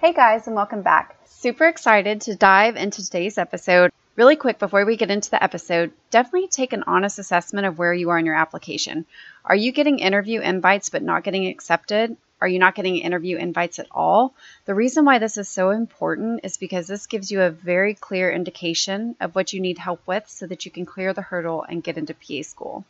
Hey guys, and welcome back. Super excited to dive into today's episode. Really quick before we get into the episode, definitely take an honest assessment of where you are in your application. Are you getting interview invites but not getting accepted? Are you not getting interview invites at all? The reason why this is so important is because this gives you a very clear indication of what you need help with so that you can clear the hurdle and get into PA school.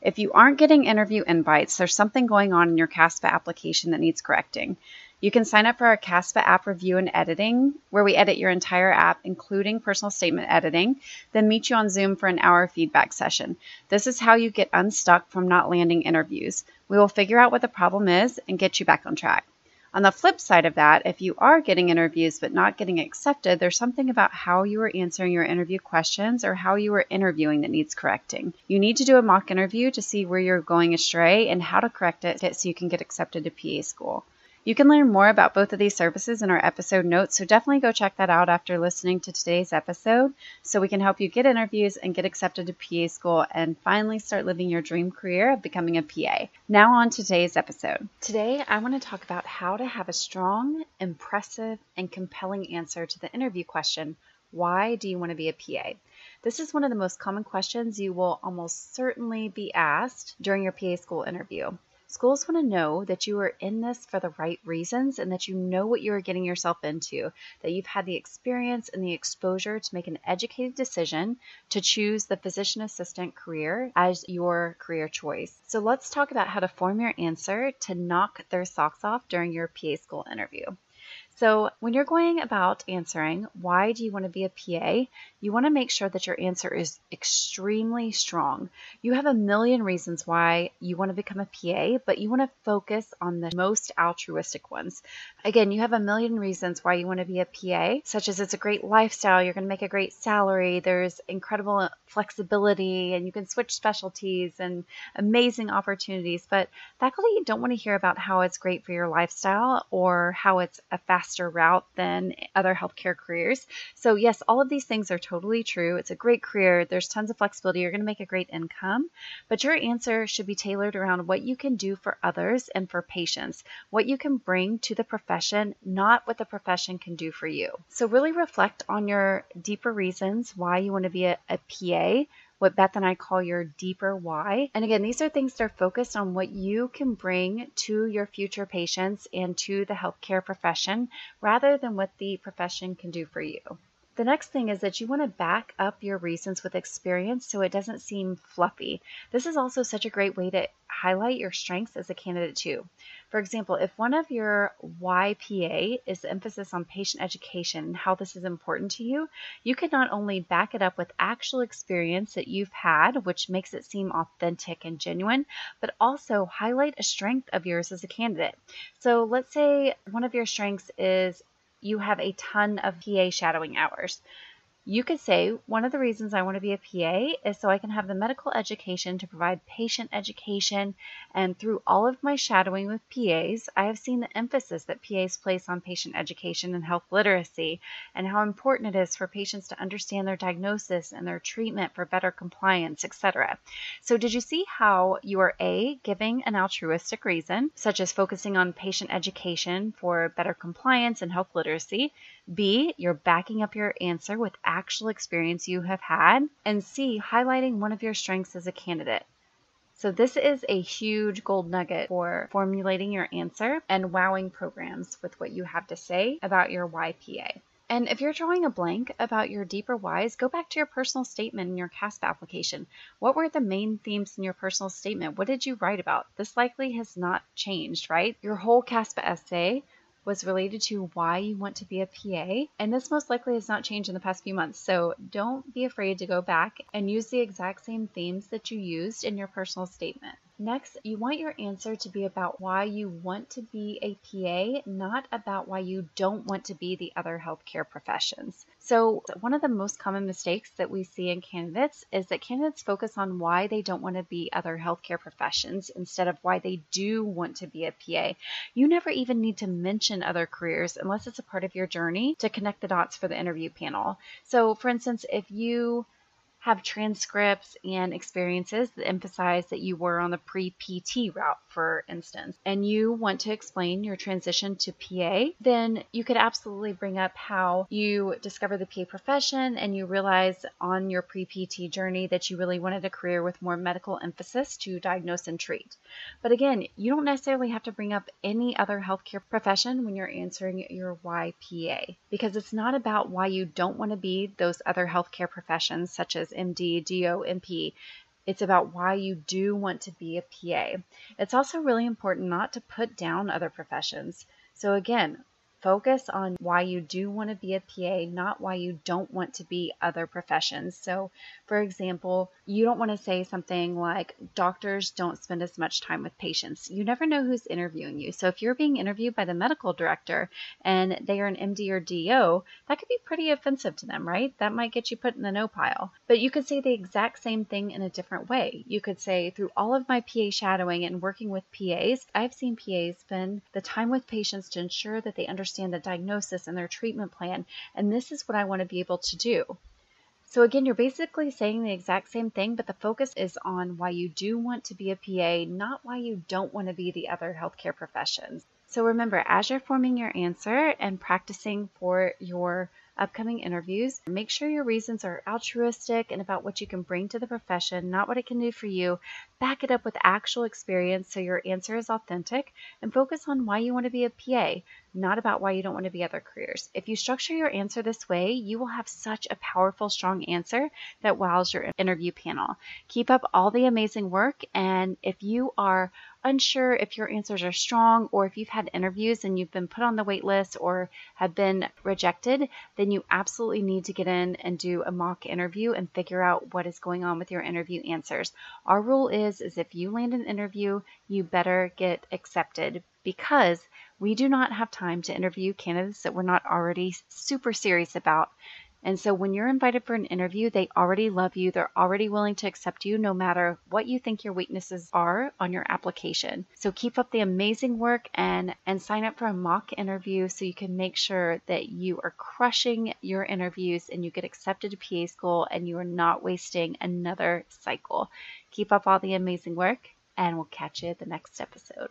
If you aren't getting interview invites, there's something going on in your CASPA application that needs correcting. You can sign up for our CASPA app review and editing, where we edit your entire app, including personal statement editing, then meet you on Zoom for an hour feedback session. This is how you get unstuck from not landing interviews. We will figure out what the problem is and get you back on track. On the flip side of that, if you are getting interviews but not getting accepted, there's something about how you are answering your interview questions or how you are interviewing that needs correcting. You need to do a mock interview to see where you're going astray and how to correct it so you can get accepted to PA school. You can learn more about both of these services in our episode notes, so definitely go check that out after listening to today's episode so we can help you get interviews and get accepted to PA school and finally start living your dream career of becoming a PA. Now, on today's episode. Today, I want to talk about how to have a strong, impressive, and compelling answer to the interview question Why do you want to be a PA? This is one of the most common questions you will almost certainly be asked during your PA school interview. Schools want to know that you are in this for the right reasons and that you know what you are getting yourself into, that you've had the experience and the exposure to make an educated decision to choose the physician assistant career as your career choice. So let's talk about how to form your answer to knock their socks off during your PA school interview. So, when you're going about answering, why do you want to be a PA? You want to make sure that your answer is extremely strong. You have a million reasons why you want to become a PA, but you want to focus on the most altruistic ones. Again, you have a million reasons why you want to be a PA, such as it's a great lifestyle, you're going to make a great salary, there's incredible flexibility, and you can switch specialties and amazing opportunities. But faculty don't want to hear about how it's great for your lifestyle or how it's a fast faster route than other healthcare careers. So, yes, all of these things are totally true. It's a great career. There's tons of flexibility. You're going to make a great income, but your answer should be tailored around what you can do for others and for patients, what you can bring to the profession, not what the profession can do for you. So, really reflect on your deeper reasons why you want to be a, a PA what Beth and I call your deeper why. And again, these are things that are focused on what you can bring to your future patients and to the healthcare profession rather than what the profession can do for you. The next thing is that you want to back up your reasons with experience so it doesn't seem fluffy. This is also such a great way to highlight your strengths as a candidate too. For example, if one of your why PA is the emphasis on patient education and how this is important to you, you can not only back it up with actual experience that you've had, which makes it seem authentic and genuine, but also highlight a strength of yours as a candidate. So let's say one of your strengths is you have a ton of PA shadowing hours. You could say, one of the reasons I want to be a PA is so I can have the medical education to provide patient education. And through all of my shadowing with PAs, I have seen the emphasis that PAs place on patient education and health literacy, and how important it is for patients to understand their diagnosis and their treatment for better compliance, etc. So, did you see how you are A, giving an altruistic reason, such as focusing on patient education for better compliance and health literacy? B, you're backing up your answer with actual experience you have had. And C, highlighting one of your strengths as a candidate. So, this is a huge gold nugget for formulating your answer and wowing programs with what you have to say about your why PA. And if you're drawing a blank about your deeper whys, go back to your personal statement in your CASPA application. What were the main themes in your personal statement? What did you write about? This likely has not changed, right? Your whole CASPA essay was related to why you want to be a PA, and this most likely has not changed in the past few months. So don't be afraid to go back and use the exact same themes that you used in your personal statement. Next, you want your answer to be about why you want to be a PA, not about why you don't want to be the other healthcare professions. So, one of the most common mistakes that we see in candidates is that candidates focus on why they don't want to be other healthcare professions instead of why they do want to be a PA. You never even need to mention other careers unless it's a part of your journey to connect the dots for the interview panel. So, for instance, if you have transcripts and experiences that emphasize that you were on the pre PT route, for instance, and you want to explain your transition to PA, then you could absolutely bring up how you discover the PA profession and you realize on your pre PT journey that you really wanted a career with more medical emphasis to diagnose and treat. But again, you don't necessarily have to bring up any other healthcare profession when you're answering your why PA because it's not about why you don't want to be those other healthcare professions such as MD, DO, NP. It's about why you do want to be a PA. It's also really important not to put down other professions. So, again, focus on why you do want to be a PA, not why you don't want to be other professions. So, for example, you don't want to say something like, doctors don't spend as much time with patients. You never know who's interviewing you. So, if you're being interviewed by the medical director and they are an MD or DO, that could be pretty offensive to them, right? That might get you put in the no pile. But you could say the exact same thing in a different way. You could say, through all of my PA shadowing and working with PAs, I've seen PAs spend the time with patients to ensure that they understand understand the diagnosis and their treatment plan, and this is what I want to be able to do. So, again, you're basically saying the exact same thing, but the focus is on why you do want to be a PA, not why you don't want to be the other healthcare professions. So, remember, as you're forming your answer and practicing for your upcoming interviews. Make sure your reasons are altruistic and about what you can bring to the profession, not what it can do for you. Back it up with actual experience so your answer is authentic and focus on why you want to be a PA, not about why you don't want to be other careers. If you structure your answer this way, you will have such a powerful, strong answer that wows your interview panel. Keep up all the amazing work, and if you are unsure if your answers are strong or if you've had interviews and you've been put on the wait list or have been rejected, then you absolutely need to get in and do a mock interview and figure out what is going on with your interview answers. Our rule is is if you land an interview, you better get accepted because we do not have time to interview candidates that we're not already super serious about. And so when you're invited for an interview, they already love you. They're already willing to accept you no matter what you think your weaknesses are on your application. So keep up the amazing work and and sign up for a mock interview so you can make sure that you are crushing your interviews and you get accepted to PA school and you are not wasting another cycle. Keep up all the amazing work and we'll catch you at the next episode.